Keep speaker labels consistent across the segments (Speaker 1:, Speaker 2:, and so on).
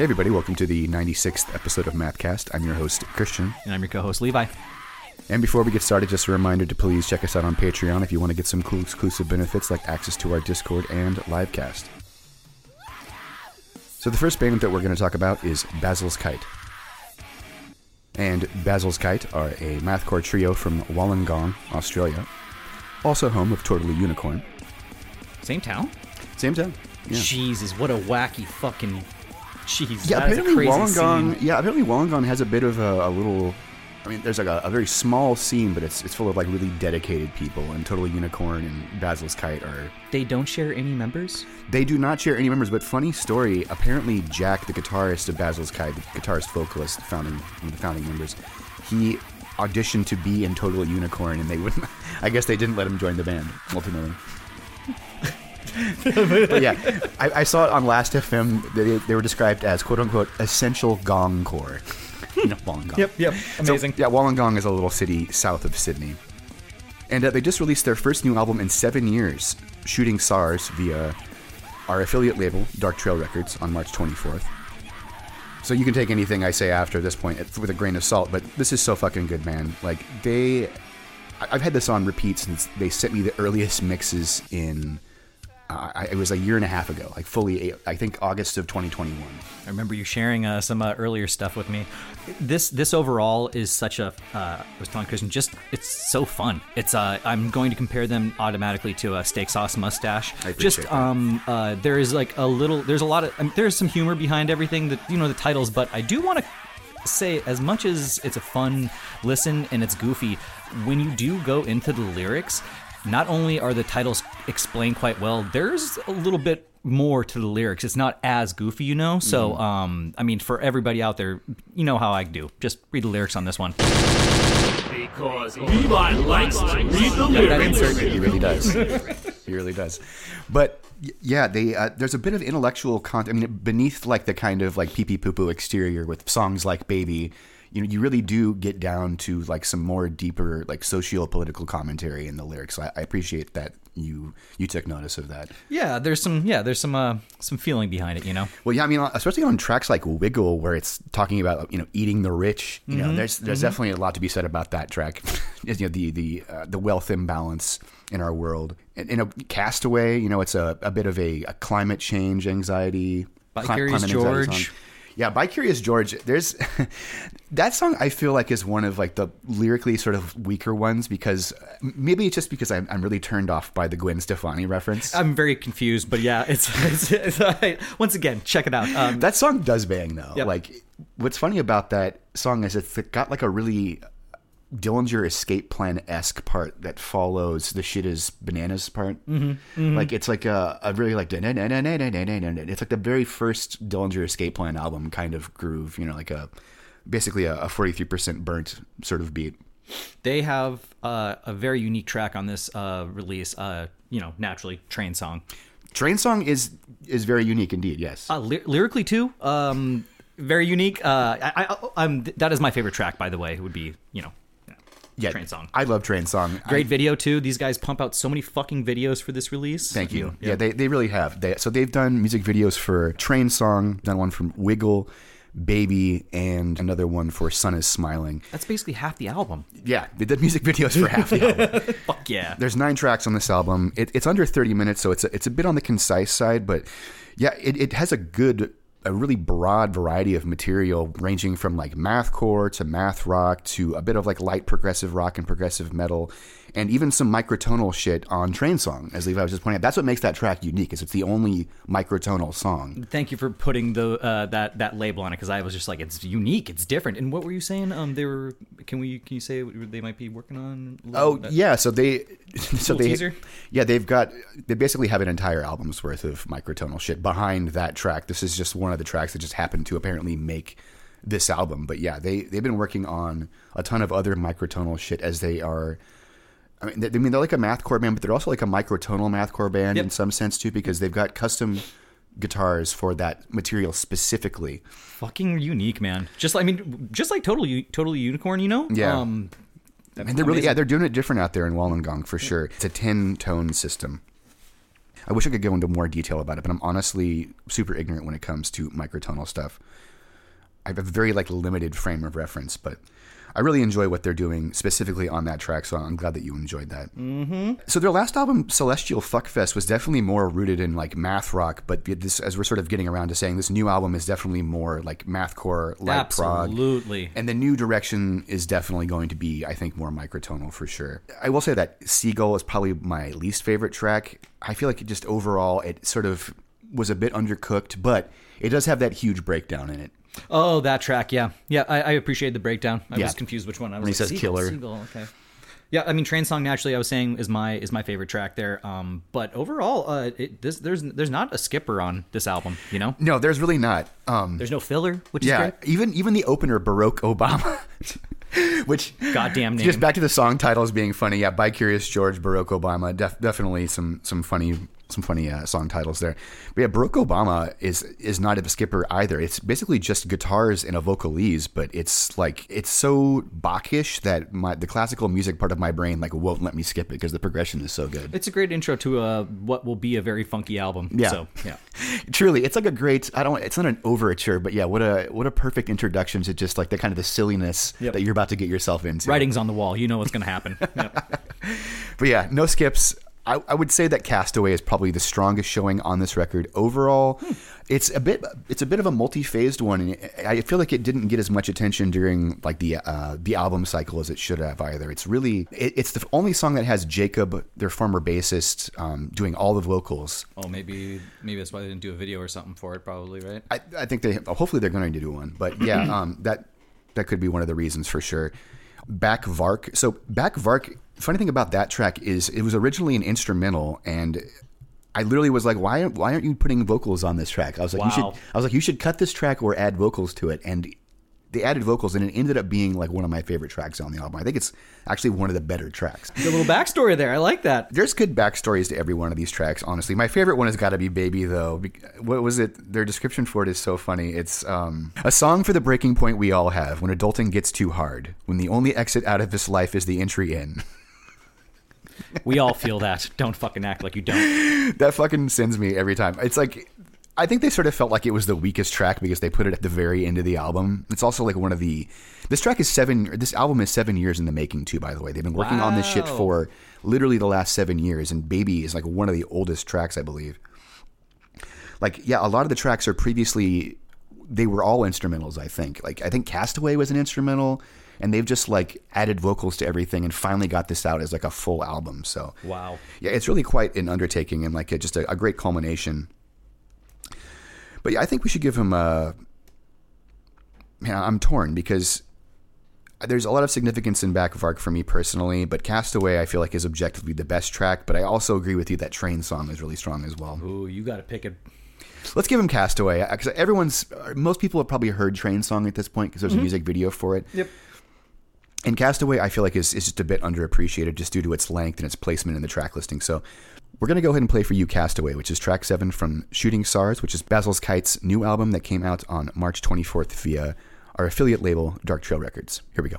Speaker 1: Hey, everybody, welcome to the 96th episode of Mathcast. I'm your host, Christian.
Speaker 2: And I'm your co-host Levi.
Speaker 1: And before we get started, just a reminder to please check us out on Patreon if you want to get some cool exclusive benefits like access to our Discord and livecast. So, the first band that we're going to talk about is Basil's Kite. And Basil's Kite are a mathcore trio from Wollongong, Australia, also home of Totally Unicorn.
Speaker 2: Same town?
Speaker 1: Same town. Yeah.
Speaker 2: Jesus, what a wacky fucking jeez.
Speaker 1: Yeah,
Speaker 2: that is a
Speaker 1: apparently Wollongong.
Speaker 2: scene.
Speaker 1: Yeah, apparently Wollongong has a bit of a, a little. I mean, there's like a, a very small scene, but it's it's full of like really dedicated people. And Totally Unicorn and Basil's Kite are.
Speaker 2: They don't share any members?
Speaker 1: They do not share any members, but funny story. Apparently, Jack, the guitarist of Basil's Kite, the guitarist vocalist, founding one of the founding members, he auditioned to be in Totally Unicorn, and they wouldn't. I guess they didn't let him join the band ultimately. but yeah, I, I saw it on Last FM. They, they were described as "quote unquote" essential gong core. you know, Wollongong.
Speaker 2: yep.
Speaker 1: So,
Speaker 2: Amazing.
Speaker 1: yeah, Wollongong is a little city south of Sydney. And uh, they just released their first new album in seven years, shooting Tsars via our affiliate label, Dark Trail Records, on March 24th. So you can take anything I say after this point with a grain of salt, but this is so fucking good, man. Like, they. I've had this on repeat since they sent me the earliest mixes in. Uh, I- it was a year and a half ago, like fully, I think August of 2021.
Speaker 2: I remember you sharing uh, some uh, earlier stuff with me. This this overall is such a. Uh, I was telling Christian, just it's so fun. It's uh, I'm going to compare them automatically to a steak sauce mustache.
Speaker 1: I
Speaker 2: just um, uh, there is like a little. There's a lot of. Um, there's some humor behind everything that you know the titles, but I do want to say as much as it's a fun listen and it's goofy when you do go into the lyrics not only are the titles explained quite well there's a little bit more to the lyrics it's not as goofy you know so um i mean for everybody out there you know how i do just read the lyrics on this one
Speaker 3: Because Levi likes to read the
Speaker 2: that
Speaker 3: lyrics.
Speaker 2: insert
Speaker 1: He really does. he really does. But yeah, they uh, there's a bit of intellectual content. I mean, beneath like the kind of like pee pee poo poo exterior with songs like "Baby," you know, you really do get down to like some more deeper like socio political commentary in the lyrics. So I, I appreciate that you you took notice of that.
Speaker 2: yeah there's some yeah there's some uh some feeling behind it you know
Speaker 1: Well, yeah, I mean, especially on tracks like "Wiggle," where it's talking about you know eating the rich. You know, there's there's definitely a lot to be said about that track. you know, the the uh, the wealth imbalance in our world. And, you know, "Castaway." You know, it's a, a bit of a, a climate change anxiety.
Speaker 2: By Curious
Speaker 1: climate anxiety
Speaker 2: George.
Speaker 1: song. Yeah, by Curious George, there's that song. I feel like is one of like the lyrically sort of weaker ones because maybe it's just because I'm, I'm really turned off by the Gwen Stefani reference.
Speaker 2: i'm very confused but yeah it's, it's, it's once again check it out um
Speaker 1: That song does bang though.
Speaker 2: Yep.
Speaker 1: Like, what's funny about that song is it's got like a really Dillinger Escape Plan esque part that follows the shit is bananas part. Mm-hmm, Like it's like a, a really like it's like the very first Dillinger Escape Plan album kind of groove. You know, like a basically a forty three percent burnt sort of beat.
Speaker 2: they have uh, a very unique track on this uh, release. Uh, you know, naturally, train song.
Speaker 1: Train song is is very unique indeed. Yes.
Speaker 2: Uh, ly- lyrically too, um, very unique. Uh, I, I, that is my favorite track, by the way. It would be you know,
Speaker 1: yeah.
Speaker 2: train song.
Speaker 1: I love train song.
Speaker 2: great video too. These guys pump out so many fucking videos for this release.
Speaker 1: Thank you.
Speaker 2: mean,
Speaker 1: Yeah, they, they really have. They, so they've done music videos for Train Song, done one from Wiggle, Baby, and another one for Sun is Smiling.
Speaker 2: that's basically half the album.
Speaker 1: Yeah, they did music videos for half the album.
Speaker 2: Fuck yeah.
Speaker 1: There's nine tracks on this album. It, it's under 30 minutes, so it's a, it's a bit on the concise side, but yeah, it, it has a good, a really broad variety of material, ranging from like mathcore to math rock to a bit of like light progressive rock and progressive metal, and even some microtonal shit on Train Song. As Levi was just pointing out, that's what makes that track unique. Is it's the only microtonal song.
Speaker 2: Thank you for putting the uh, that that label on it because I was just like, it's unique, it's different. And what were you saying? Um, they were. Can we? Can you say what they might be working on?
Speaker 1: Oh yeah, so they, so they,
Speaker 2: teaser?
Speaker 1: yeah, they've got they basically have an entire album's worth of microtonal shit behind that track. This is just one of the tracks that just happened to apparently make this album. But yeah, they they've been working on a ton of other microtonal shit as they are. I mean, they, I mean, they're like a mathcore band, but they're also like a microtonal mathcore band
Speaker 2: Yep.
Speaker 1: in some sense too, because they've got custom guitars for that material specifically.
Speaker 2: fucking unique, man. Just I mean, just like totally totally unicorn, you know?
Speaker 1: Yeah.
Speaker 2: Um,
Speaker 1: And they're really, yeah, they're doing it different out there in Wollongong for sure. It's a 10 tone system. I wish I could go into more detail about it, but I'm honestly super ignorant when it comes to microtonal stuff. I have a very like limited frame of reference, but I really enjoy what they're doing specifically on that track. So I'm glad that you enjoyed that. Mm-hmm. So their last album, Celestial Fuckfest, was definitely more rooted in like math rock. But this, as we're sort of getting around to saying, this new album is definitely more like mathcore, light prog.
Speaker 2: Absolutely.
Speaker 1: And the new direction is definitely going to be, I think, more microtonal for sure. I will say that Seagull is probably my least favorite track. I feel like it just overall, it sort of was a bit undercooked, but it does have that huge breakdown in it.
Speaker 2: Oh, that track. Yeah, yeah. I, I appreciate the breakdown. I
Speaker 1: Yeah.
Speaker 2: was confused which one. I was
Speaker 1: he
Speaker 2: like,
Speaker 1: says killer.
Speaker 2: Okay. Yeah, I mean, Train Song naturally. I was saying is my is my favorite track there. Um, but overall, uh, it, this, there's there's not a skipper on this album. You know,
Speaker 1: No, there's really not. Um,
Speaker 2: there's no filler, which is
Speaker 1: yeah,
Speaker 2: great.
Speaker 1: even even the opener, Baroque Obama, which
Speaker 2: Goddamn name.
Speaker 1: just back to the song titles being funny. Yeah, by Curious George, Barack Obama, def- definitely some some funny some funny uh, song titles there. But yeah, Barack Obama is is not a skipper either. It's basically just guitars and a vocalese, but it's like it's so Bachish that my the classical music part of my brain like won't let me skip it because the progression is so good.
Speaker 2: It's a great intro to uh, what will be a very funky album.
Speaker 1: Yeah.
Speaker 2: So, yeah.
Speaker 1: Truly, it's like a great. I don't. It's not an overture, but yeah, what a what a perfect introduction to just like the kind of the silliness
Speaker 2: Yep.
Speaker 1: that you're about to get yourself into.
Speaker 2: Writing's on the wall. You know what's going to happen. Yep.
Speaker 1: But yeah, no skips. I, I would say that Castaway is probably the strongest showing on this record overall. It's a bit it's a bit of a multi-phased one, and I feel like it didn't get as much attention during like the uh, the album cycle as it should have either. It's really it, it's the only song that has Jacob, their former bassist, um, doing all the vocals.
Speaker 2: Oh, maybe maybe that's why they didn't do a video or something for it. Probably right.
Speaker 1: I, I think they hopefully they're going to do one, but yeah, um, that that could be one of the reasons for sure. Back Vark. So Back Vark. Funny thing about that track is it was originally an instrumental, and I literally was like, why why aren't you putting vocals on this track? I was like, you should. I was like, you should cut this track or add vocals to it, and they added vocals, and it ended up being like one of my favorite tracks on the album. I think it's actually one of the better tracks.
Speaker 2: Good little backstory there. I like that.
Speaker 1: There's good backstories to every one of these tracks, honestly. My favorite one has got to be Baby, though. What was it? Their description for it is so funny. It's um, a song for the breaking point we all have when adulting gets too hard, when the only exit out of this life is the entry in.
Speaker 2: We all feel that. Don't fucking act like you don't.
Speaker 1: that fucking sends me every time. It's like. I think they sort of felt like it was the weakest track because they put it at the very end of the album. It's also like one of the. This track is seven. This album is seven years in the making too. By the way, they've been working on this shit for literally the last seven years, and "Baby" is like one of the oldest tracks, I believe. Like, yeah, a lot of the tracks are previously. They were all instrumentals. I think. Like, I think "Castaway" was an instrumental, and they've just like added vocals to everything, and finally got this out as like a full album. So,
Speaker 2: Wow.
Speaker 1: yeah, it's really quite an undertaking and like a, just a, a great culmination. But yeah, I think we should give him a. Man, I'm torn because there's a lot of significance in Back of Arc for me personally, but Castaway I feel like is objectively the best track. But I also agree with you that Train song is really strong as well.
Speaker 2: Ooh, you got to pick it.
Speaker 1: Let's give him Castaway uh, because everyone's most people have probably heard Train song at this point because there's a mm-hmm. music video for it.
Speaker 2: Yep.
Speaker 1: And Castaway, I feel like is, is just a bit underappreciated just due to its length and its placement in the track listing. So we're gonna go ahead and play for you Castaway, which is track seven from Shooting Tsars, which is Basil's Kite's new album that came out on March 24th via our affiliate label, Dark Trail Records. Here we go.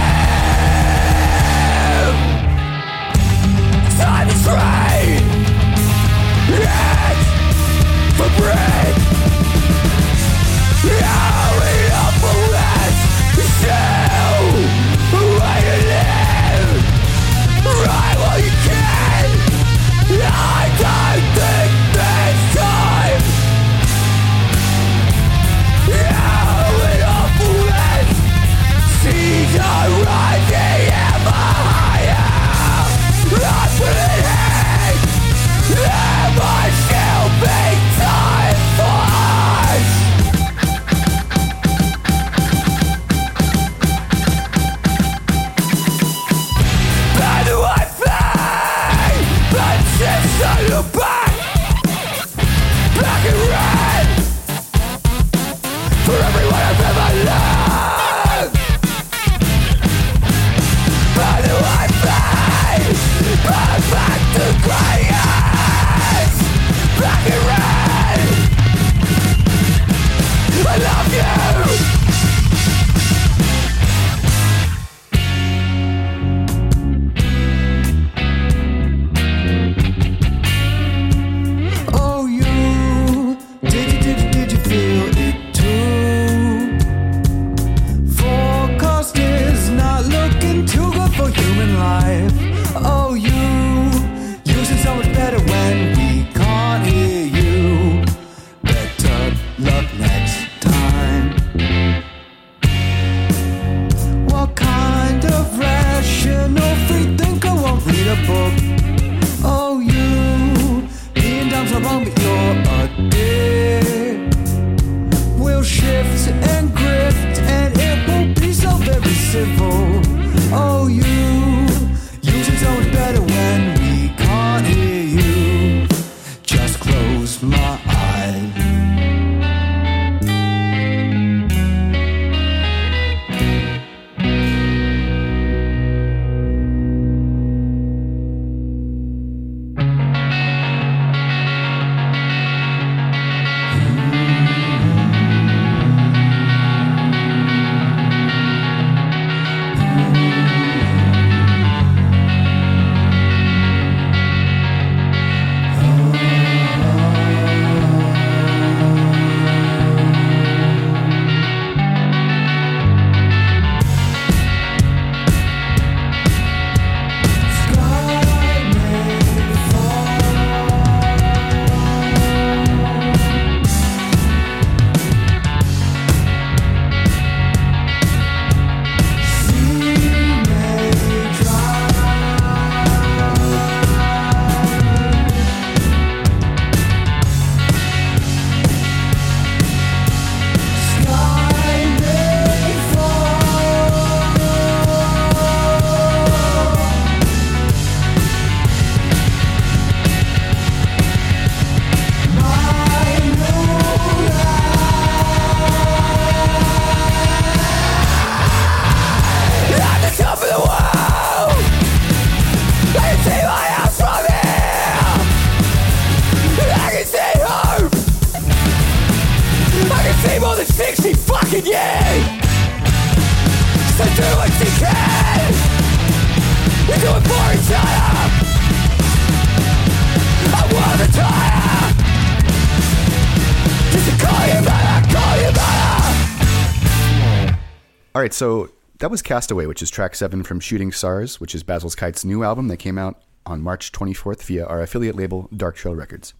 Speaker 4: so
Speaker 1: that was Castaway, which is track seven from Shooting Tsars, which is Basil's Kite's new album that came out on March 24th via our affiliate label, Dark Trail Records.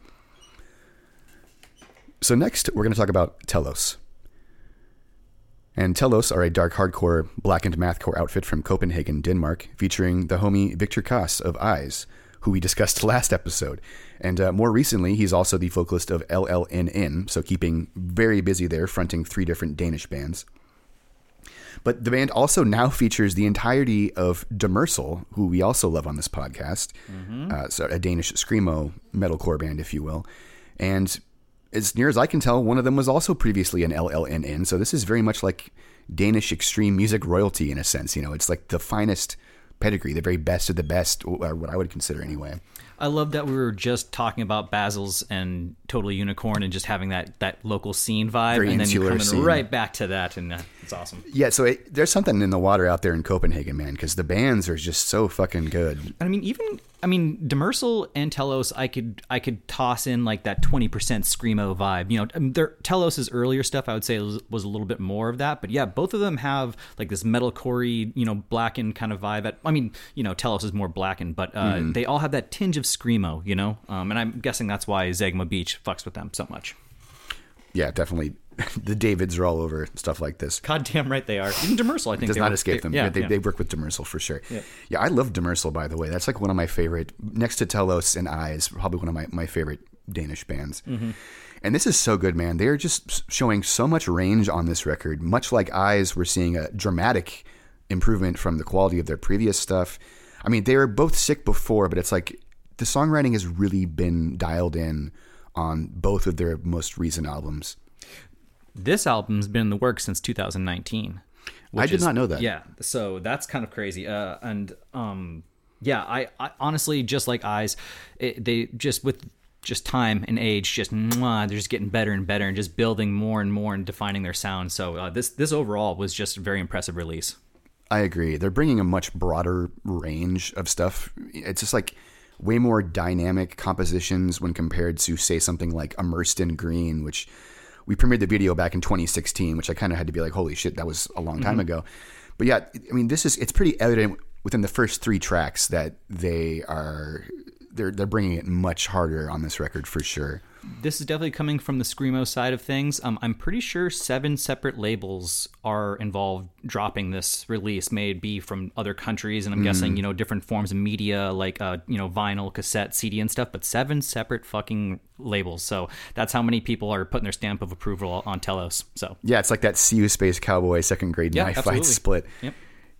Speaker 1: So next, we're going to talk about Telos. And Telos are a dark hardcore, blackened mathcore outfit from Copenhagen, Denmark, featuring the homie Victor Kass of Eyes, who we discussed last episode. And uh, more recently, he's also the vocalist of LLNN, so keeping very busy there, fronting three different Danish bands. But the band also now features the entirety of Demersal, who we also love on this podcast, uh, so a Danish screamo metalcore band, if you will. And as near as I can tell, one of them was also previously an LLNN. So this is very much like Danish extreme music royalty in a sense. You know, it's like the finest pedigree, the very best of the best, or what I would consider anyway.
Speaker 2: I love that we were just talking about Basil's and Totally Unicorn and just having that that local scene vibe,
Speaker 1: Very
Speaker 2: and then you're coming right back to that, and uh, it's awesome.
Speaker 1: Yeah, so it, there's something in the water out there in Copenhagen, man, because the bands are just so fucking good.
Speaker 2: And I mean, even I mean, Demersal and Telos, I could I could toss in like that twenty percent screamo vibe. You know, I mean, their Telos's earlier stuff, I would say was, was a little bit more of that. But yeah, both of them have like this metalcore, you know, blackened kind of vibe. At, I mean, you know, Telos is more blackened, but uh, they all have that tinge of screamo. You know, um, and I'm guessing that's why Zegema Beach fucks with them so much.
Speaker 1: Yeah, definitely. the Davids are all over stuff like this.
Speaker 2: Goddamn right they are. Even Demersal, I think
Speaker 1: does
Speaker 2: they
Speaker 1: not
Speaker 2: were-
Speaker 1: escape
Speaker 2: they-
Speaker 1: them.
Speaker 2: Yeah,
Speaker 1: they,
Speaker 2: yeah.
Speaker 1: they work with Demersal for sure. Yeah. I love Demersal, by the way. That's like one of my favorite, next to Telos and Eyes, probably one of my, my favorite Danish bands.
Speaker 2: Mm-hmm.
Speaker 1: And this is so good, man. They are just showing so much range on this record. Much like Eyes, we're seeing a dramatic improvement from the quality of their previous stuff. I mean, they were both sick before, but it's like the songwriting has really been dialed in on both of their most recent albums.
Speaker 2: This album's been in the works since 2019.
Speaker 1: I did
Speaker 2: is-
Speaker 1: not know that.
Speaker 2: Yeah, so that's kind of crazy. Uh, and um, yeah, I, I honestly just like eyes, it, they just with just time and age, just mwah, they're just getting better and better and just building more and more and defining their sound. So uh, this this overall was just a very impressive release.
Speaker 1: I agree. They're bringing a much broader range of stuff. It's just like way more dynamic compositions when compared to, say, something like Immersed in Green, which we premiered the video back in 2016, which I kind of had to be like, holy shit, that was a long time mm-hmm. ago. But yeah, I mean, this is, it's pretty evident within the first three tracks that they are, they're, they're bringing it much harder on this record for sure.
Speaker 2: This is definitely coming from the screamo side of things. Um, I'm pretty sure seven separate labels are involved dropping this release. May it be from other countries, and I'm guessing you know different forms of media like uh, you know vinyl, cassette, CD, and stuff. But seven separate fucking labels. So that's how many people are putting their stamp of approval on Telos. So
Speaker 1: Yeah, it's like that You Space Cowboy second grade
Speaker 2: Yeah,
Speaker 1: knife
Speaker 2: absolutely.
Speaker 1: fight split.
Speaker 2: Yep.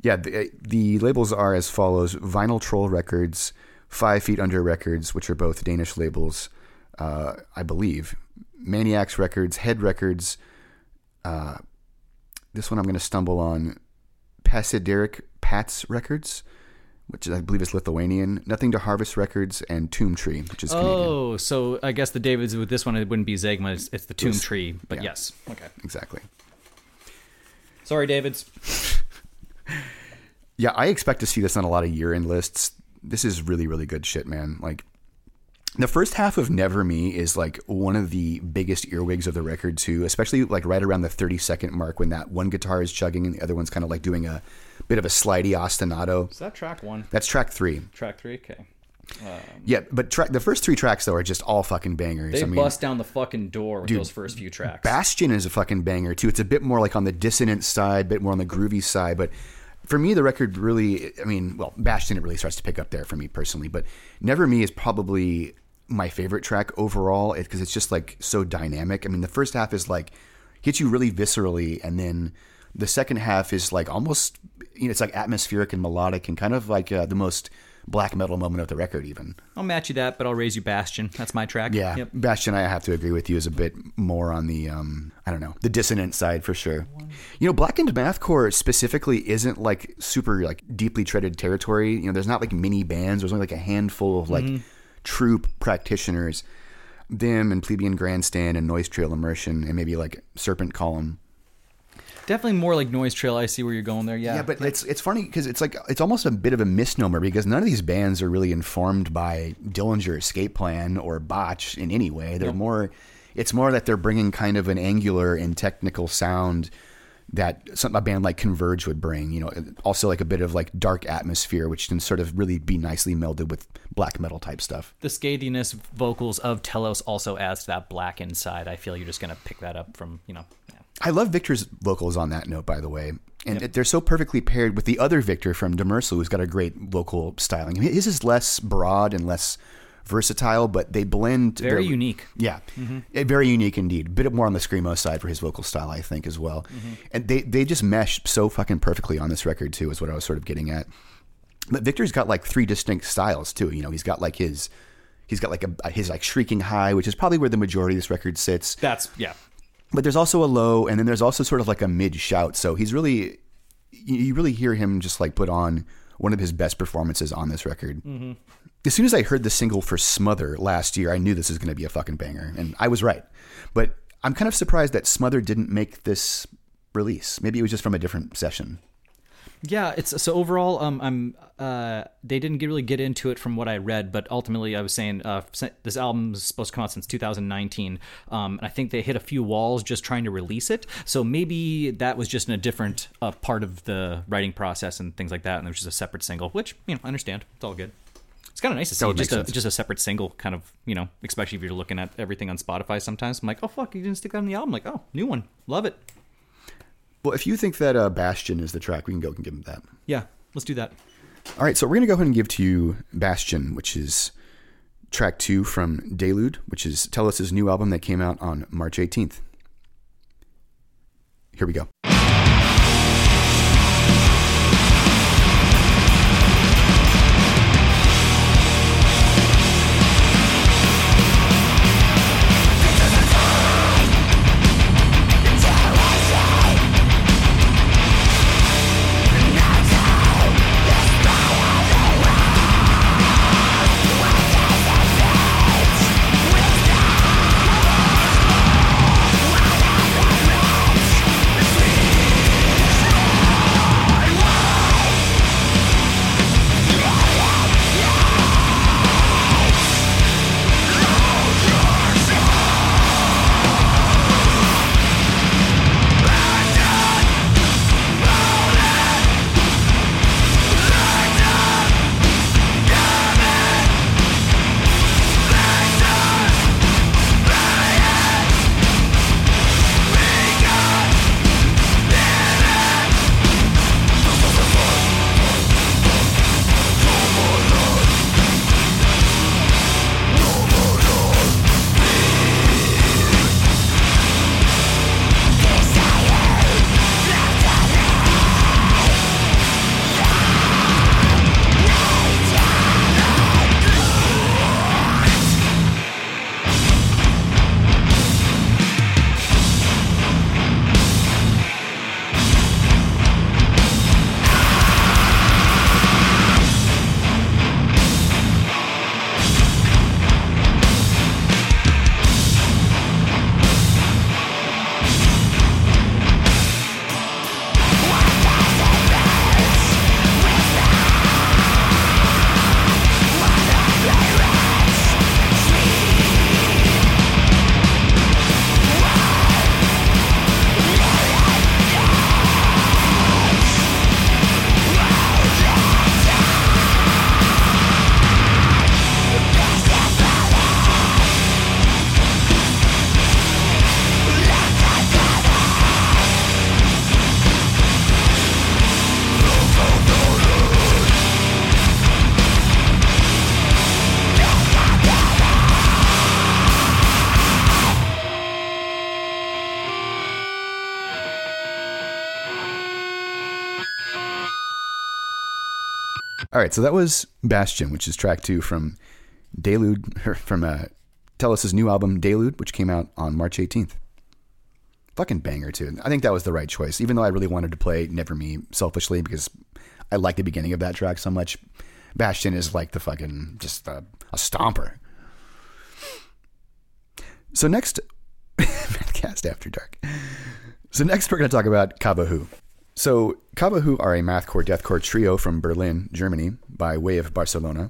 Speaker 1: Yeah, the, the labels are as follows Vinyl Troll Records, Five Feet Under Records, which are both Danish labels, uh, I believe, Maniacs Records, Head Records. Uh, this one I'm going to stumble on Pasidaryk Pats Records, which I believe is Lithuanian, Nothing to Harvest Records, and Tomb Tree, which is Canadian.
Speaker 2: oh, so I guess the Davids with this one it wouldn't be Zegema. It's, it's the Tomb Tree. But
Speaker 1: yeah.
Speaker 2: yes, okay.
Speaker 1: Exactly.
Speaker 2: Sorry, Davids.
Speaker 1: Yeah, I expect to see this on a lot of year end lists. This is really, really good shit, man. Like, the first half of Never Me is like one of the biggest earwigs of the record, too, especially like right around the 30 second mark when that one guitar is chugging and the other one's kind of like doing a bit of a slidey ostinato.
Speaker 2: Is that track one?
Speaker 1: That's track three.
Speaker 2: Track three. Okay.
Speaker 1: Um, yeah, but track the first three tracks, though, are just all fucking bangers.
Speaker 2: They
Speaker 1: I mean,
Speaker 2: bust down the fucking door with those first few tracks.
Speaker 1: Bastion is a fucking banger too. It's a bit more like on the dissonant side, a bit more on the groovy side. But for me, the record really, I mean, well, Bastion it really starts to pick up there for me personally. But Never Me is probably my favorite track overall because it's just like so dynamic. I mean, the first half is like hits you really viscerally, and then the second half is like almost, you know, it's like atmospheric and melodic and kind of like uh, the most black metal moment of the record, even.
Speaker 2: I'll match you that, but I'll raise you Bastion. That's my track.
Speaker 1: Yeah,
Speaker 2: Yep.
Speaker 1: Bastion, I have to agree with you, is a bit more on the um, I don't know, the dissonant side for sure. You know, Blackened Mathcore specifically isn't like super like deeply treaded territory. You know, there's not like mini bands. There's only like a handful of like true practitioners. Them and Plebeian Grandstand and Noise Trail Immersion and maybe like Serpent Column.
Speaker 2: Definitely more like Noise Trail. I see where you're going there. Yeah.
Speaker 1: Yeah, but it's it's funny because it's like it's almost a bit of a misnomer because none of these bands are really informed by Dillinger Escape Plan or Botch in any way. They're more, it's more that they're bringing kind of an angular and technical sound that some, a band like Converge would bring. You know, also like a bit of like dark atmosphere, which can sort of really be nicely melded with black metal type stuff.
Speaker 2: the scathiness vocals of Telos also adds to that black inside. I feel you're just gonna pick that up from you know. Yeah.
Speaker 1: I love Victor's vocals on that note, by the way. And they're so perfectly paired with the other Victor from Demersal, who's got a great vocal styling. His is less broad and less versatile, but they blend.
Speaker 2: Very
Speaker 1: their-
Speaker 2: unique.
Speaker 1: Yeah, Eh, very unique indeed. A bit more on the screamo side for his vocal style, I think, as well. And they they just mesh so fucking perfectly on this record too. Is what I was sort of getting at. But Victor's got like three distinct styles too. You know, he's got like his. He's got like a his like shrieking high, which is probably where the majority of this record sits
Speaker 2: That's yeah.
Speaker 1: but there's also a low and then there's also sort of like a mid shout so he's really you really hear him just like put on one of his best performances on this record. Mm-hmm. As soon as i heard the single for smother last year i knew this was going to be a fucking banger and i was right. But i'm kind of surprised that smother didn't make this release. Maybe it was just from a different session
Speaker 2: Yeah, it's so overall. Um, I'm. Uh, they didn't get, really get into it from what I read, but ultimately, I was saying uh, this album is supposed to come out since 2019. Um, and I think they hit a few walls just trying to release it. So maybe that was just in a different uh, part of the writing process and things like that. And there was just a separate single, which you know, I understand. It's all good. It's kind of nice to see just a just a separate single, kind of you know, especially if you're looking at everything on Spotify. Sometimes I'm like, oh fuck, you didn't stick that on the album. like, oh, new one, love it.
Speaker 1: Well if you think that uh, bastion is the track we can go and give him that
Speaker 2: Yeah, let's do that.
Speaker 1: All right, so we're going to go ahead and give to you Bastion, which is track two from Delude, which is Telos' new album that came out on March 18th. Here we go. All right, so that was Bastion, which is track two from Delude, from uh, Telos' new album Delude, which came out on March 18th. Fucking banger too. I think that was the right choice, even though I really wanted to play Never Me selfishly because I like the beginning of that track so much. Bastion is like the fucking just a, a stomper. So next, Mathcast After Dark. So next we're going to talk about Kava Hu. So Kava Hu are a mathcore deathcore trio from Berlin, Germany, by way of Barcelona.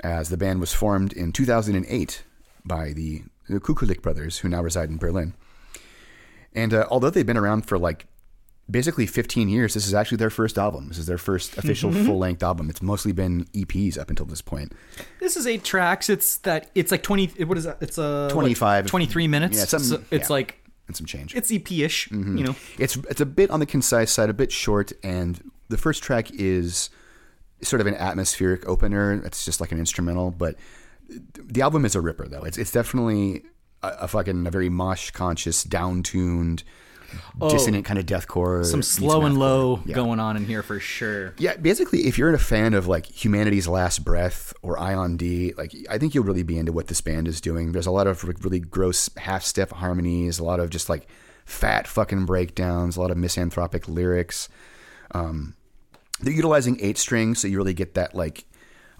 Speaker 1: As the band was formed in 2008 by the, the Kukulik brothers, who now reside in Berlin. And uh, although they've been around for like basically 15 years, this is actually their first album. This is their first official full length album. It's mostly been EPs up until this point.
Speaker 2: This is eight tracks. It's that. It's like twenty. What is that? It's a
Speaker 1: 25.
Speaker 2: twenty three minutes.
Speaker 1: Yeah,
Speaker 2: So it's
Speaker 1: yeah.
Speaker 2: like
Speaker 1: And some change.
Speaker 2: it's EP ish. Mm-hmm. You know.
Speaker 1: It's it's a bit on the concise side, a bit short, and the first track is sort of an atmospheric opener. It's just like an instrumental, but the album is a ripper though. It's it's definitely a, a fucking a very mosh conscious, down tuned, dissonant kind of deathcore.
Speaker 2: Oh. Some slow and low
Speaker 1: Yeah.
Speaker 2: going on in here for sure.
Speaker 1: Yeah, basically, if you're a fan of like Humanity's Last Breath or Ion D, like I think you'll really be into what this band is doing. There's a lot of really gross half step harmonies, a lot of just like fat fucking breakdowns, a lot of misanthropic lyrics. Um, they're utilizing eight strings, so you really get that like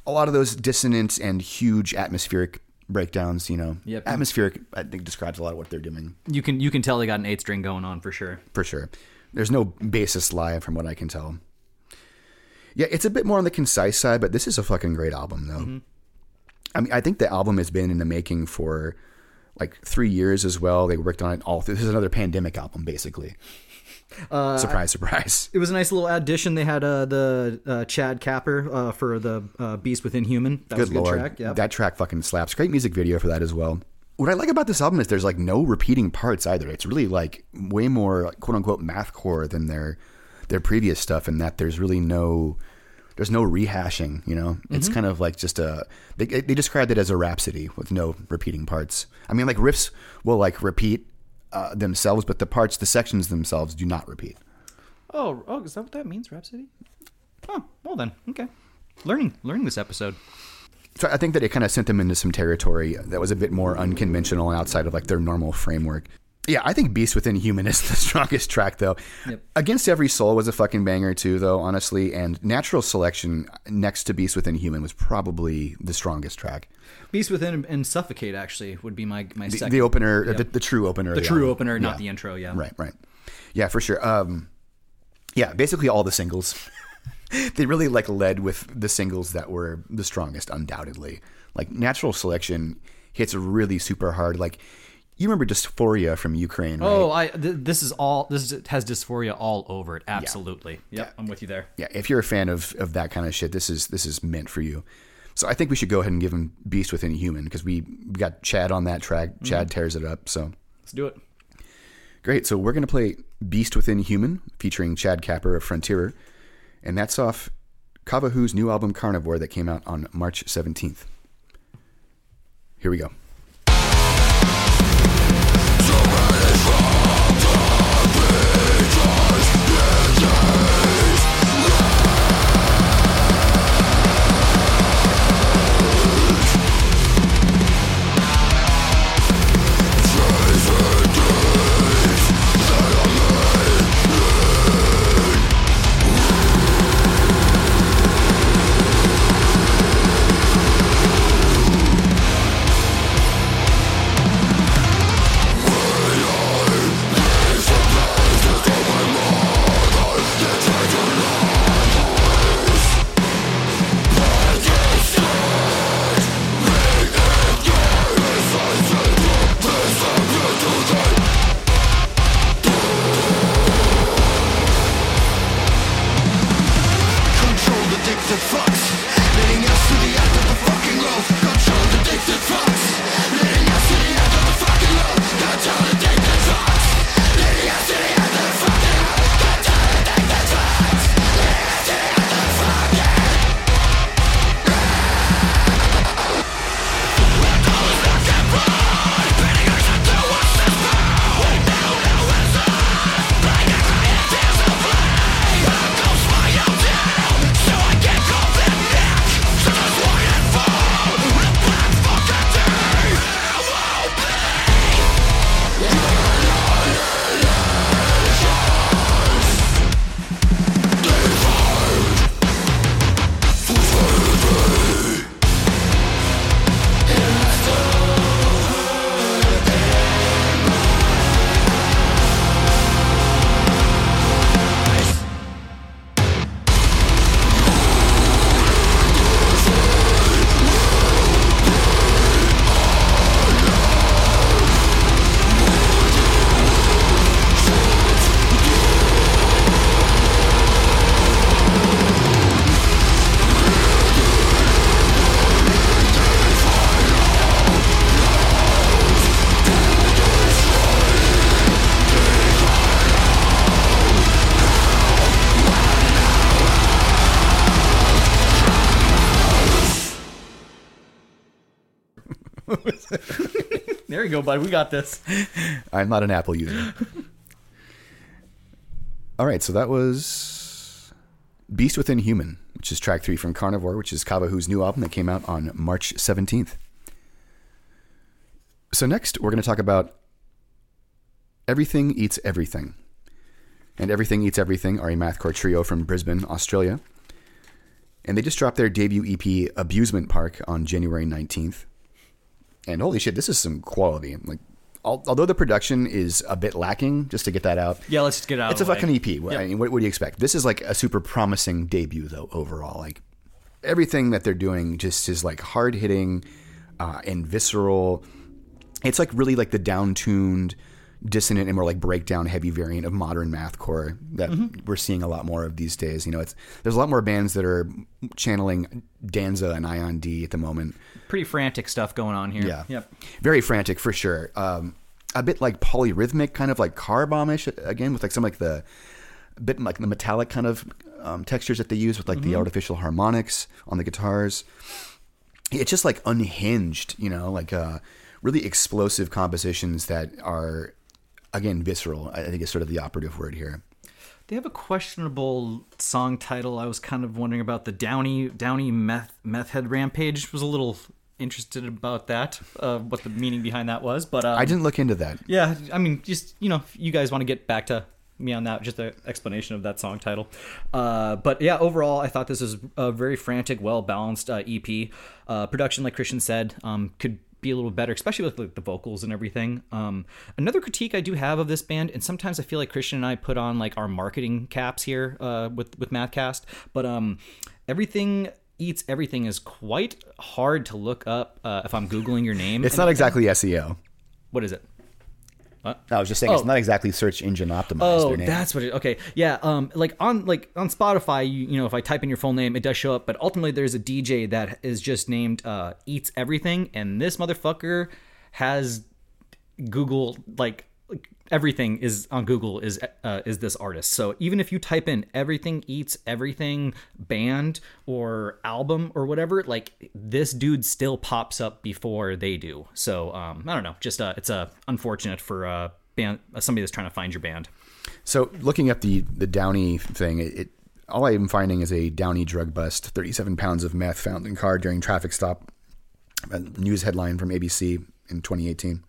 Speaker 1: a lot of those dissonant and huge atmospheric breakdowns. You know,
Speaker 2: Yep.
Speaker 1: atmospheric I think describes a lot of what they're doing
Speaker 2: You can you can tell they got an eight string going on for sure.
Speaker 1: for sure. There's no bassist live from what I can tell. Yeah, it's a bit more on the concise side, but this is a fucking great album though. Mm-hmm. I mean, I think the album has been in the making for like three years as well. They worked on it all through. This is another pandemic album, basically. Surprise, surprise.
Speaker 2: It was a nice little addition. They had uh, the uh, Chad Kapper uh, for the uh, Beast Within Human. That was
Speaker 1: Good
Speaker 2: a good
Speaker 1: lord,
Speaker 2: track. Yeah.
Speaker 1: that track fucking slaps. Great music video for that as well. What I like about this album is there's like no repeating parts either. It's really like way more like, quote unquote mathcore than their their previous stuff, and that there's really no there's no rehashing. You know,
Speaker 2: Mm-hmm.
Speaker 1: it's kind of like just a they they described it as a rhapsody with no repeating parts. I mean, like riffs will like repeat uh, themselves, but the parts, the sections themselves, do not repeat.
Speaker 2: oh, oh, is that what that means, Rhapsody? Oh, well then, okay. Learning, learning this episode.
Speaker 1: So I think that it kind of sent them into some territory that was a bit more unconventional and outside of like their normal framework. Yeah, I think Beast Within Human is the strongest track though.
Speaker 2: Yep.
Speaker 1: Against Every Soul was a fucking banger too, though, honestly. And Natural Selection next to Beast Within Human was probably the strongest track.
Speaker 2: Beast Within and Suffocate actually would be my my
Speaker 1: The,
Speaker 2: second.
Speaker 1: the opener,
Speaker 2: Yep.
Speaker 1: the, the true opener.
Speaker 2: the true
Speaker 1: album.
Speaker 2: opener, not
Speaker 1: Yeah.
Speaker 2: the intro. Yeah.
Speaker 1: Right, right. Yeah, for sure. Um, yeah, basically all the singles. they really like led with the singles that were the strongest, undoubtedly. Like Natural Selection hits really super hard. Like you remember Dysphoria from Ukraine, right?
Speaker 2: Oh, I th- this is all this is, has dysphoria all over it. Absolutely. Yep, I'm with you there.
Speaker 1: yeah. If you're a fan of of that kind of shit, this is this is meant for you. So I think we should go ahead and give him Beast Within Human because we, got Chad on that track. Mm-hmm. Chad tears it up. So
Speaker 2: Let's do it.
Speaker 1: Great. So we're going to play Beast Within Human featuring Chad Kapper of Frontierer. And that's off Kavahu's new album Carnivore that came out on March 17th. Here we go.
Speaker 2: You go, bud. We got this.
Speaker 1: I'm not an Apple user. All right, so that was Beast Within Human, which is track three from Carnivore, which is Kavahu's new album that came out on March 17th. So, next, we're going to talk about Everything Eats Everything. And Everything Eats Everything are a mathcore trio from Brisbane, Australia. And they just dropped their debut EP, Abusement Park, on January 19th. And holy shit, this is some quality. Like, al- although the production is a bit lacking, just to get that out,
Speaker 2: Yeah, let's just get out.
Speaker 1: it's a fucking. EP. I mean, what, what do you expect? This is like a super promising debut, though. Overall, like everything that they're doing just is like hard hitting uh, and visceral. It's like really like the down tuned, dissonant, and more like breakdown heavy variant of modern mathcore that
Speaker 2: Mm-hmm.
Speaker 1: we're seeing a lot more of these days. You know, it's there's a lot more bands that are channeling Danza and Ion D at the moment.
Speaker 2: Pretty frantic stuff going on here.
Speaker 1: Yeah.
Speaker 2: Yep.
Speaker 1: Very frantic for sure. Um, a bit like polyrhythmic, kind of like car bombish again, with like some like the bit like the metallic kind of um, textures that they use with like the artificial harmonics on the guitars. It's just like unhinged, you know, like uh, really explosive compositions that are again visceral. I think is sort of the operative word here.
Speaker 2: They have a questionable song title. I was kind of wondering about the Downey Downey meth meth head rampage. Was a little interested about that, uh, what the meaning behind that was. But um,
Speaker 1: I didn't look into that.
Speaker 2: Yeah, I mean, just you know, if you guys want to get back to me on that, just an explanation of that song title. Uh, but yeah, overall, I thought this was a very frantic, well balanced uh, EP. Uh, production, like Christian said, um, could be a little better, especially with like, the vocals and everything. Um, another critique I do have of this band, and sometimes I feel like Christian and I put on like our marketing caps here uh, with with Mathcast, but um, everything. Eats everything is quite hard to look up uh, if I'm googling your name.
Speaker 1: It's
Speaker 2: And-
Speaker 1: not exactly SEO.
Speaker 2: what is it?
Speaker 1: I was just saying it's
Speaker 2: Oh.
Speaker 1: not exactly search engine optimized.
Speaker 2: Oh, that's what it. Okay, yeah. Um, like on like on Spotify, you you know, if I type in your full name, it does show up. But ultimately, there's a DJ that is just named uh, Eats Everything, and this motherfucker has Google like everything is on Google is uh, is this artist. So even if you type in everything eats everything band or album or whatever, like this dude still pops up before they do. So um, I don't know. Just uh, it's uh, unfortunate for uh, band uh, somebody that's trying to find your band.
Speaker 1: So looking at the the Downey thing, it, it all I am finding is a Downey drug bust: thirty-seven pounds of meth found in car during traffic stop. A news headline from ABC in 2018.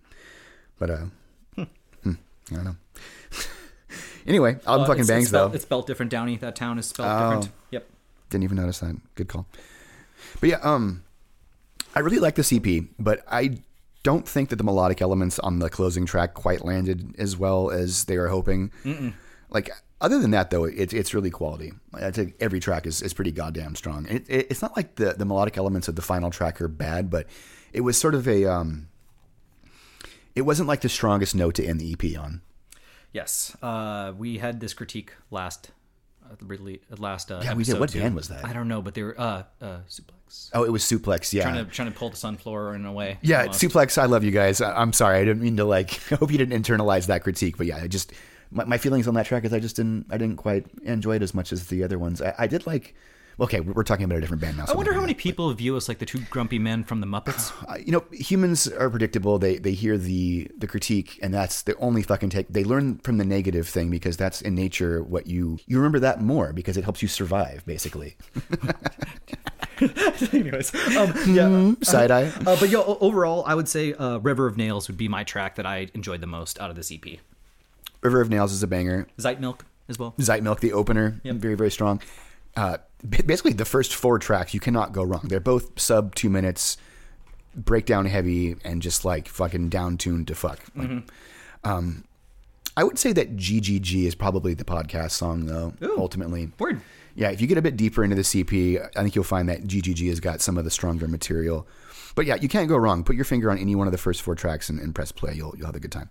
Speaker 1: But uh, I don't know. anyway, album
Speaker 2: Uh,
Speaker 1: fucking bangs
Speaker 2: it's spelled,
Speaker 1: though.
Speaker 2: It's spelled different. Downey. That town is spelled
Speaker 1: Oh.
Speaker 2: different. Yep.
Speaker 1: Didn't even notice that. Good call. But yeah, um, I really like the EP, but I don't think that the melodic elements on the closing track quite landed as well as they were hoping. Like, other than that, though, it's it's really quality. I think every track is, is pretty goddamn strong. It, it, it's not like the, the melodic elements of the final track are bad, but it was sort of a um, it wasn't like the strongest note to end the EP on.
Speaker 2: Yes. Uh, we had this critique last. Uh, really, last uh,
Speaker 1: Yeah, we did. What
Speaker 2: too.
Speaker 1: band was that?
Speaker 2: I don't know, but they were uh, uh, Suplex.
Speaker 1: Oh, it was Suplex. Yeah,
Speaker 2: Trying to trying to pull the Sunflower in a way.
Speaker 1: Yeah,
Speaker 2: almost.
Speaker 1: Suplex. I love you guys. I, I'm sorry. I didn't mean to like. I hope you didn't internalize that critique. But yeah, I just my, my feelings on that track is I just didn't. I didn't quite enjoy it as much as the other ones. I, I did like. Okay, we're talking about a different band now. so
Speaker 2: I wonder how many
Speaker 1: not.
Speaker 2: people view us like the two grumpy men from the Muppets.
Speaker 1: Uh, you know, humans are predictable. They they hear the the critique, and that's the only fucking take. They learn from the negative thing because that's in nature what you you remember that more because it helps you survive, basically.
Speaker 2: Anyways, um, yeah.
Speaker 1: Side eye.
Speaker 2: Uh, but yo, overall, I would say uh, "River of Nails" would be my track that I enjoyed the most out of this EP.
Speaker 1: River of Nails is a banger.
Speaker 2: Zeit Milk as well.
Speaker 1: Zeit Milk, the opener, very very strong. Uh, basically, the first four tracks you cannot go wrong. They're both sub two minutes, breakdown heavy, and just like fucking down tuned to fuck. Like, um, I would say that GGG is probably the podcast song though. ultimately,
Speaker 2: Word.
Speaker 1: yeah. If you get a bit deeper into the EP, I think you'll find that GGG has got some of the stronger material. But yeah, you can't go wrong. Put your finger on any one of the first four tracks and, and press play. You'll you'll have a good time.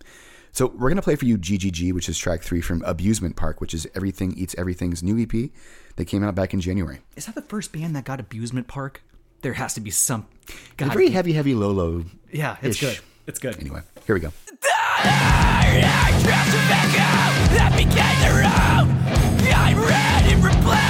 Speaker 1: So we're gonna play for you GGG, which is track three from Abusement Park, which is Everything Eats Everything's new EP that came out back in January.
Speaker 2: Is that the first band that got Abusement Park? There has to be some.
Speaker 1: It's
Speaker 2: God,
Speaker 1: very heavy, heavy, low, low.
Speaker 2: yeah, it's good. It's good.
Speaker 1: Anyway, here we go.
Speaker 5: That became the road. I'm ready to replace and manipulated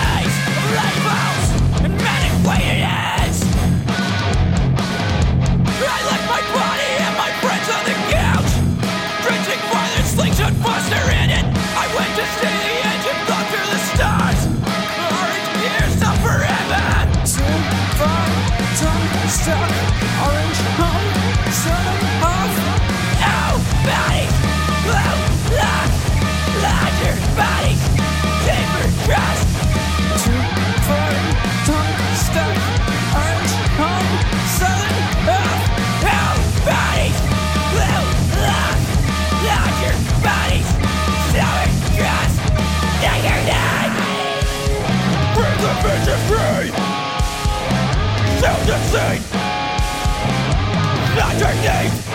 Speaker 5: your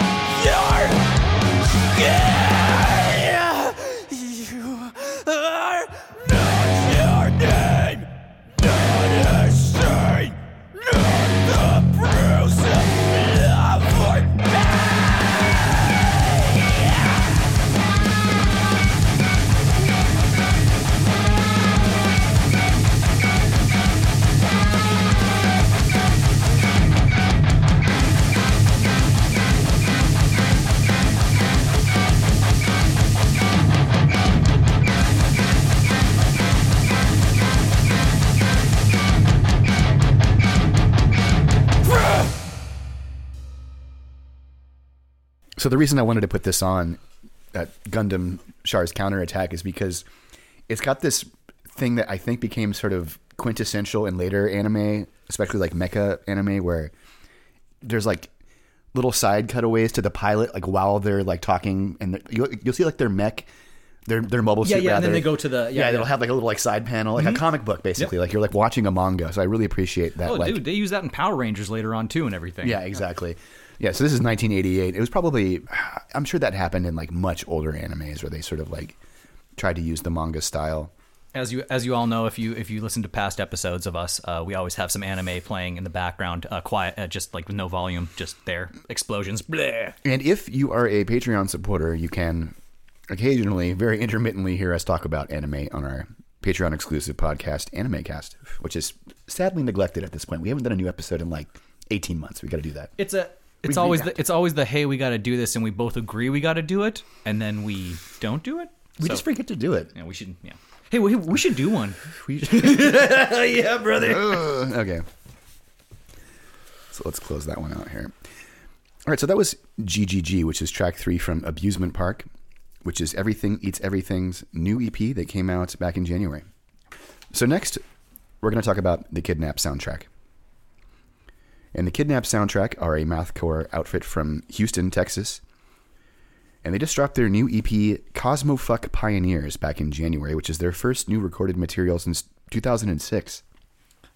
Speaker 1: So the reason I wanted to put this on, that Gundam Char's counterattack, is because it's got this thing that I think became sort of quintessential in later anime, especially like mecha anime, where there's like little side cutaways to the pilot, like while they're like talking, and you'll, you'll see like their mech, their their mobile
Speaker 2: Yeah,
Speaker 1: suit.
Speaker 2: yeah, and then they go to the- yeah,
Speaker 1: yeah,
Speaker 2: yeah.
Speaker 1: it'll have like a little like side panel, like a mm-hmm. comic book, basically. Like you're like watching a manga. So I really appreciate that.
Speaker 2: Oh,
Speaker 1: like,
Speaker 2: dude, they use that in Power Rangers later on too, and everything.
Speaker 1: yeah, exactly. Yeah, so this is 1988. It was probably, I'm sure that happened in like much older animes where they sort of like tried to use the manga style.
Speaker 2: as you as you all know, if you if you listen to past episodes of us, uh, we always have some anime playing in the background, uh, quiet, uh, just like with no volume, just there, explosions. Bleh.
Speaker 1: And if you are a Patreon supporter, you can occasionally, very intermittently, hear us talk about anime on our Patreon exclusive podcast, Anime Cast, which is sadly neglected at this point. We haven't done a new episode in like 18 months. We got to do that.
Speaker 2: It's a it's
Speaker 1: We- we
Speaker 2: always
Speaker 1: got
Speaker 2: the, it's always the hey we got to do this and we both agree we got to do it and then we don't do it.
Speaker 1: We
Speaker 2: So-
Speaker 1: just forget to do it.
Speaker 2: yeah we should yeah. Hey, we, we should do one.
Speaker 1: yeah, brother. okay. So let's close that one out here. All right, so that was GGG, which is track three from Abusement Park, which is Everything Eats Everything's new EP that came out back in January. So next, we're going to talk about the Kidnap soundtrack. And the Kidnap soundtrack are a mathcore outfit from Houston, Texas. And they just dropped their new EP, Cosmofuck Pioneers, back in January, which is their first new recorded material since 2006.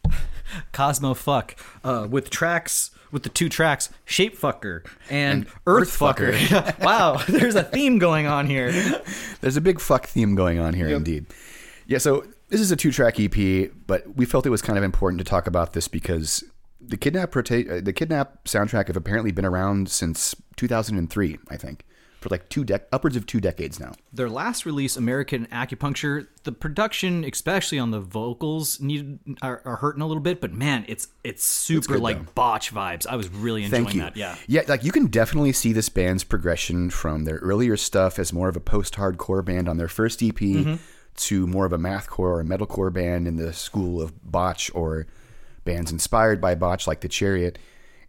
Speaker 2: Cosmo fuck uh, with tracks with the two tracks Shape Fucker and,
Speaker 1: And
Speaker 2: Earth
Speaker 1: Earth
Speaker 2: Fucker. wow, there's a theme going on here.
Speaker 1: There's a big fuck theme going on here, indeed. Yeah, so this is a two track EP, but we felt it was kind of important to talk about this because the Kidnap uh, the Kidnap soundtrack have apparently been around since 2003, I think, for like two dec- upwards of two decades now.
Speaker 2: Their last release, American Acupuncture, the production, especially on the vocals, need are, are hurting a little bit. But man, it's it's super
Speaker 1: good,
Speaker 2: like
Speaker 1: though.
Speaker 2: botch vibes. I was really enjoying
Speaker 1: Thank you.
Speaker 2: that. Yeah.
Speaker 1: yeah, like you can definitely see this band's progression from their earlier stuff as more of a post-hardcore band on their first EP
Speaker 2: Mm-hmm.
Speaker 1: to more of a mathcore or metalcore band in the school of Botch or bands inspired by Botch like the Chariot.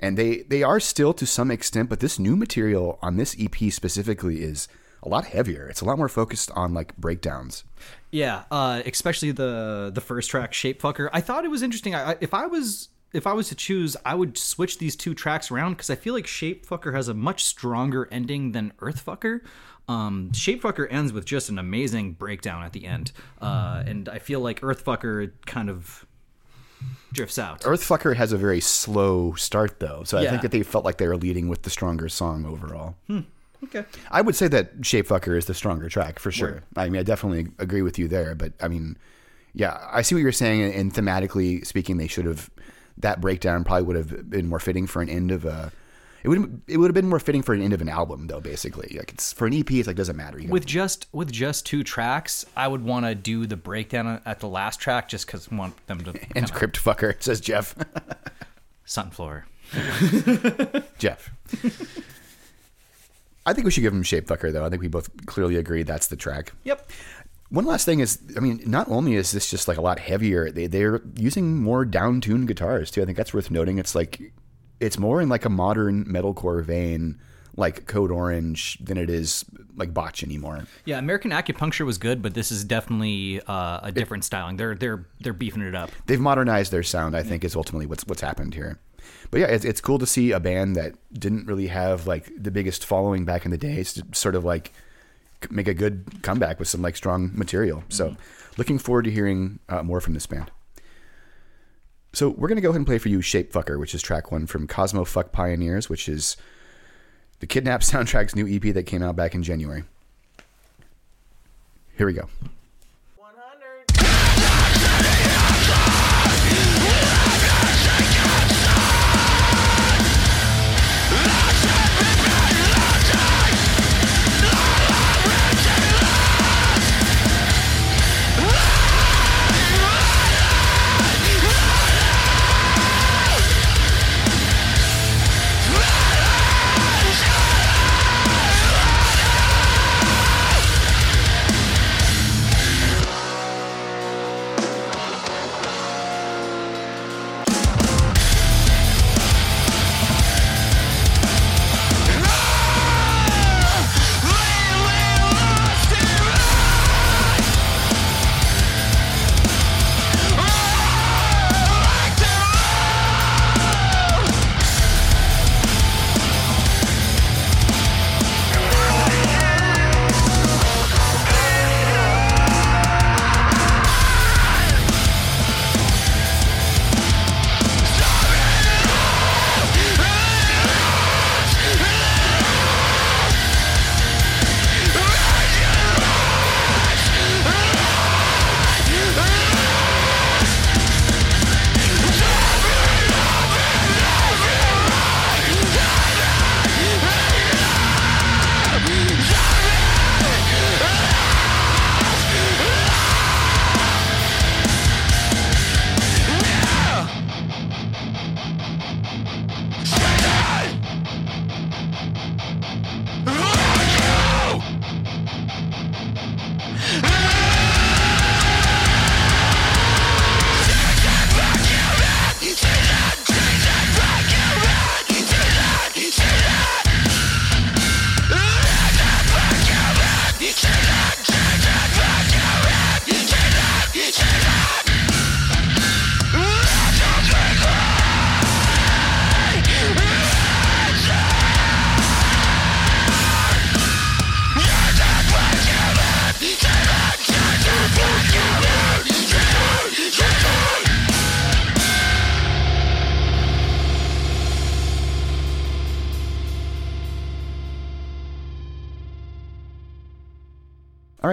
Speaker 1: And they they are still to some extent, but this new material on this EP specifically is a lot heavier. It's a lot more focused on like breakdowns.
Speaker 2: Yeah, uh, especially the the first track, Shapefucker. I thought it was interesting. I, if I was if I was to choose, I would switch these two tracks around because I feel like Shapefucker has a much stronger ending than Earthfucker. Um, Shape Fucker ends with just an amazing breakdown at the end, uh, and I feel like Earthfucker kind of drifts out.
Speaker 1: Earthfucker has a very slow start though, so I think that they felt like they were leading with the stronger song overall. Hmm.
Speaker 2: Okay.
Speaker 1: I would say that Shapefucker is the stronger track for sure. I mean, I definitely agree with you there, but I mean, yeah, I see what you're saying, and, and thematically speaking, they should have that breakdown probably would have been more fitting for an end of a. It would it would have been more fitting for an end of an album though. Basically, like it's for an EP, it's like doesn't matter. You
Speaker 2: With just with just two tracks, I would want to do the breakdown at the last track just because I want them to
Speaker 1: and Crypt Fucker says Jeff.
Speaker 2: Sunflower.
Speaker 1: Jeff. I think we should give him Shapefucker though. I think we both clearly agree that's the track.
Speaker 2: Yep.
Speaker 1: One last thing is, I mean, not only is this just like a lot heavier, they they're using more down tuned guitars too. I think that's worth noting. It's like it's more in like a modern metalcore vein, like Code Orange, than it is like Botch anymore.
Speaker 2: Yeah, American Acupuncture was good, but this is definitely uh, a different styling. They're they're they're beefing it up.
Speaker 1: They've modernized their sound. I think is ultimately what's what's happened here. But yeah, it's, it's cool to see a band that didn't really have like the biggest following back in the day, to sort of like make a good comeback with some like strong material. So, looking forward to hearing uh, more from this band. So we're gonna go ahead and play for you Shapefucker, which is track one from Cosmo Fuck Pioneers, which is the Kidnap soundtrack's new EP that came out back in January. Here we go.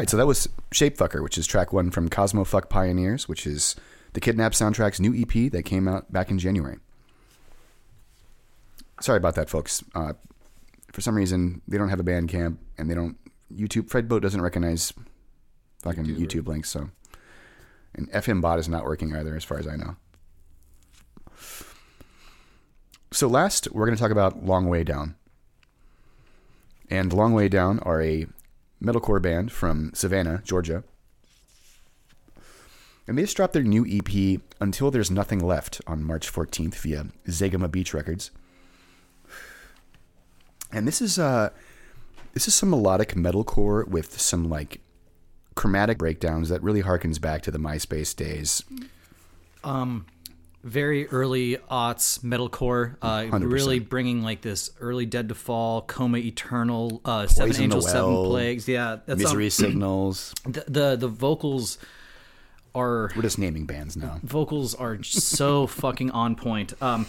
Speaker 1: Right, so that was Shapefucker, which is track one from Cosmo Fuck Pioneers, which is the Kidnap soundtrack's new EP that came out back in January. Sorry about that, folks. Uh, for some reason, they don't have a Bandcamp, and they don't YouTube. FredBoat doesn't recognize fucking YouTube links, so and FM bot is not working either, as far as I know. So last, we're going to talk about Long Way Down. And Long Way Down are a metalcore band from Savannah, Georgia. And they just dropped their new EP, Until There's Nothing Left, on March 14th via Zegema Beach Records. And this is uh this is some melodic metalcore with some like chromatic breakdowns that really harkens back to the MySpace days.
Speaker 2: Very early aughts metalcore, uh,
Speaker 1: 100%.
Speaker 2: really bringing like this early Dead to Fall, Coma Eternal, uh, Seven Angels, Seven Plagues. Yeah, that's um,
Speaker 1: Misery Signals.
Speaker 2: the, the the vocals are
Speaker 1: We're just naming bands now.
Speaker 2: vocals are so fucking on point. Um,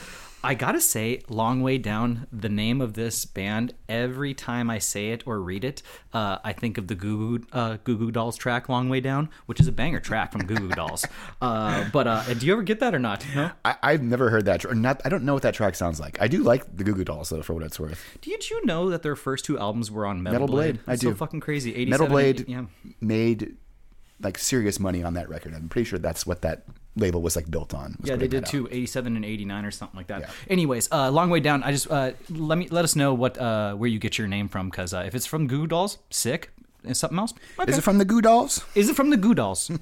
Speaker 2: I gotta say, long way down. The name of this band. Every time I say it or read it, uh, I think of the Goo Goo, uh, Goo Goo Dolls track "Long Way Down," which is a banger track from Goo Goo Dolls. Uh, but uh, do you ever get that or not? No.
Speaker 1: I, I've never heard that. Not. I don't know what that track sounds like. I do like the Goo Goo Dolls though, for what it's worth.
Speaker 2: Did you know that their first two albums were on Metal,
Speaker 1: Metal Blade, I
Speaker 2: That's
Speaker 1: do.
Speaker 2: So fucking crazy. 87,
Speaker 1: Metal Blade
Speaker 2: Yeah.
Speaker 1: made like serious money on that record. I'm pretty sure that's what that label was like built on. was
Speaker 2: Yeah, they did too. 87 and 89 or something like that.
Speaker 1: Yeah.
Speaker 2: Anyways, uh, long way down. I just uh, let me let us know what uh, where you get your name from because uh, if it's from Goo Dolls, sick. And something else? Okay.
Speaker 1: Is it from the Goo Dolls?
Speaker 2: Is it from the Goo Dolls?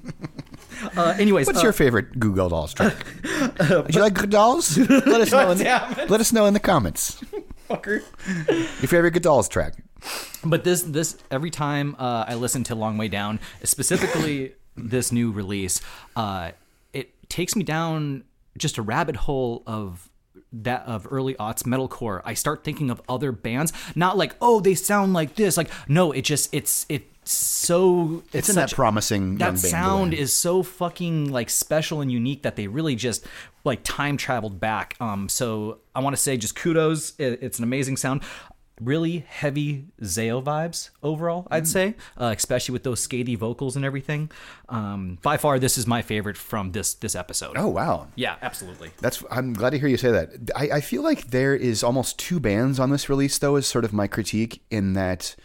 Speaker 2: uh, anyways,
Speaker 1: What's
Speaker 2: uh,
Speaker 1: your favorite Goo Dolls track? Do you like Goo Dolls? Let us know. In the, let us know in the comments.
Speaker 2: fucker?
Speaker 1: Your favorite Goo Dolls track.
Speaker 2: But this this every time uh, I listen to Long Way Down, specifically this new release, uh, takes me down just a rabbit hole of that of early aughts metalcore. I start thinking of other bands, not like oh they sound like this. Like no, it just it's it's so
Speaker 1: It's, in that promising young
Speaker 2: that
Speaker 1: band
Speaker 2: sound is so fucking like special and unique that they really just like time traveled back. Um, so I want to say just kudos. It- It's an amazing sound. Really heavy Zao vibes overall, I'd say, uh, especially with those skatey vocals and everything. Um, by far, this is my favorite from this this episode.
Speaker 1: Oh wow,
Speaker 2: yeah, absolutely.
Speaker 1: That's I'm glad to hear you say that. I, I feel like there is almost two bands on this release though, is sort of my critique in that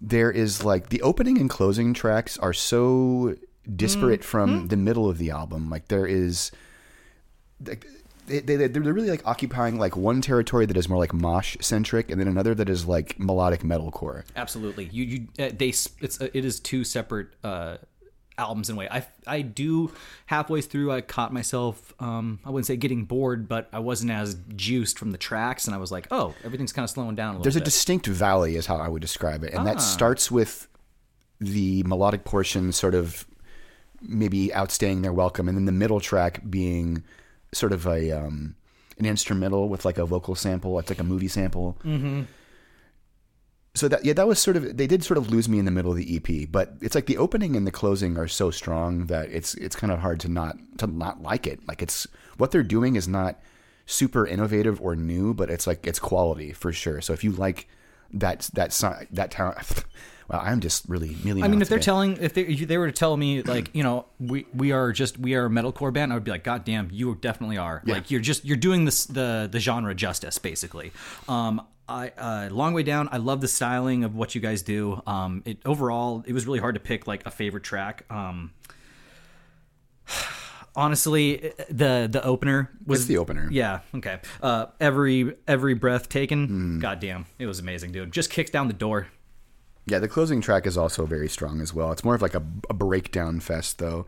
Speaker 1: there is like the opening and closing tracks are so disparate from the middle of the album. Like there is like they, they, they're really like occupying like one territory that is more like mosh centric and then another that is like melodic metalcore.
Speaker 2: Absolutely. You you uh, they it's uh, it is two separate uh albums in a way. I I do halfway through I caught myself um I wouldn't say getting bored, but I wasn't as juiced from the tracks and I was like, "Oh, everything's kind of slowing down a little
Speaker 1: There's a distinct valley, is how I would describe it, and
Speaker 2: Ah.
Speaker 1: that starts with the melodic portion sort of maybe outstaying their welcome, and then the middle track being sort of a um, an instrumental with like a vocal sample. It's like a movie sample. Mm-hmm. So that yeah, that was sort of they did sort of lose me in the middle of the EP, but it's like the opening and the closing are so strong that it's it's kind of hard to not to not like it. Like it's what they're doing is not super innovative or new, but it's like it's quality for sure. So if you like that that that well, I'm just really really.
Speaker 2: I mean, if they're telling, if they, if they were to tell me, like, you know, we we are just we are a metalcore band, I would be like, God damn, you definitely are. Like, you're just you're doing this the the genre justice, basically. Um, I uh, long way down. I love the styling of what you guys do. Um, it overall, it was really hard to pick like a favorite track. Um, honestly, the the opener was
Speaker 1: It's the opener.
Speaker 2: Yeah. Okay. Uh, every every breath taken.
Speaker 1: Mm.
Speaker 2: God damn, it was amazing, dude. Just kicks down the door.
Speaker 1: Yeah, the closing track is also very strong as well. It's more of like a, a breakdown fest, though.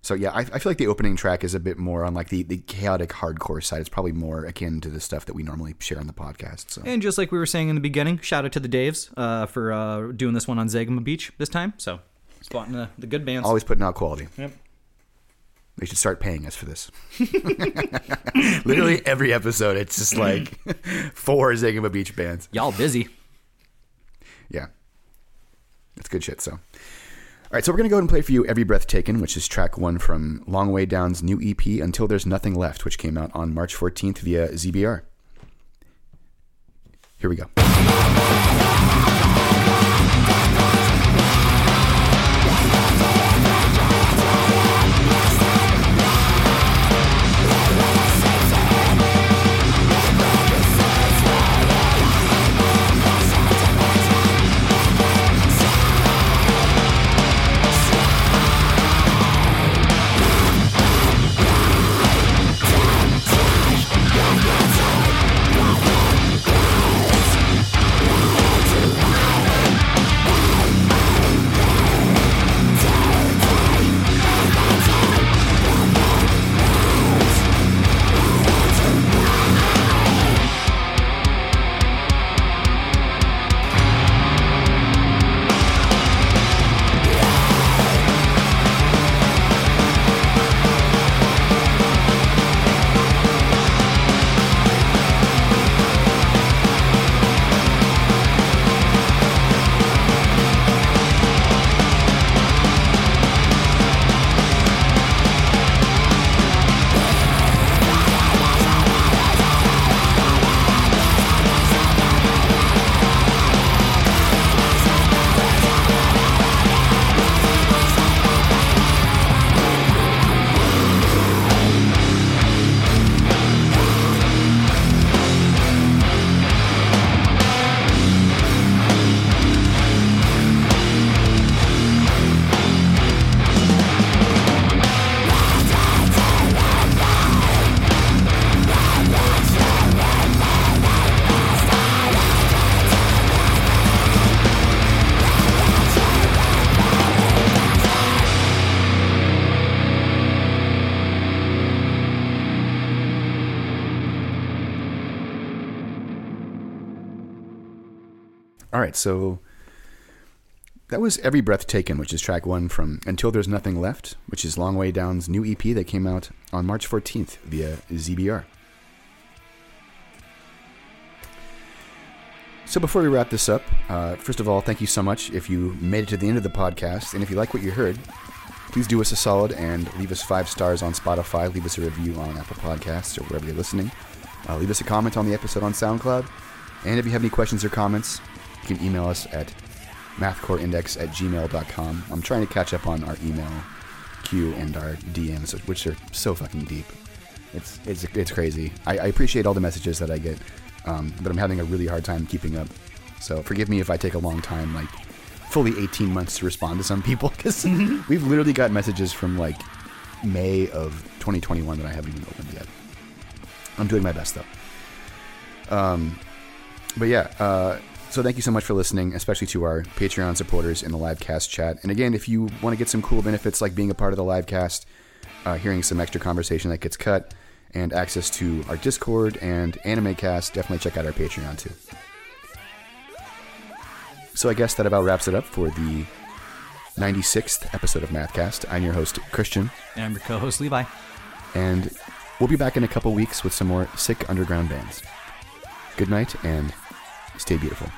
Speaker 1: So yeah, I, I feel like the opening track is a bit more on like the, the chaotic hardcore side. It's probably more akin to the stuff that we normally share on the podcast. So
Speaker 2: And just like we were saying in the beginning, shout out to the Daves uh, for uh, doing this one on Zegema Beach this time. So spotting the, the good bands.
Speaker 1: always putting out quality.
Speaker 2: Yep.
Speaker 1: They should start paying us for this. Literally every episode, it's just like four Zegema Beach bands.
Speaker 2: Y'all busy.
Speaker 1: Yeah. It's good shit, so. All right, so we're to go ahead and play for you Every Breath Taken, which is track one from Long Way Down's new EP, Until There's Nothing Left, which came out on March 14th via ZBR. Here we go. All right, so that was Every Breath Taken, which is track one from Until There's Nothing Left, which is Long Way Down's new EP that came out on March 14th via ZBR. So before we wrap this up, uh, first of all, thank you so much if you made it to the end of the podcast, and if you like what you heard, please do us a solid and leave us five stars on Spotify, leave us a review on Apple Podcasts or wherever you're listening, uh, leave us a comment on the episode on SoundCloud, And if you have any questions or comments, you can email us at mathcoreindex at gmail.com. I'm trying to catch up on our email queue and our DMs, which are so fucking deep. It's it's it's crazy. I, I appreciate all the messages that I get, um, but I'm having a really hard time keeping up. So forgive me if I take a long time, like fully 18 months to respond to some people, because we've literally got messages from like May of 2021 that I haven't even opened yet. I'm doing my best though. Um, but yeah, uh, so thank you so much for listening, especially to our Patreon supporters in the live cast chat. And again, if you want to get some cool benefits like being a part of the live cast, uh, hearing some extra conversation that gets cut, and access to our Discord and Anime Cast, definitely check out our Patreon too. So I guess that about wraps it up for the 96th episode of Mathcast. I'm your host, Christian,
Speaker 2: And I'm your co-host Levi.
Speaker 1: and we'll be back in a couple weeks with some more sick underground bands. Good night and Stay beautiful.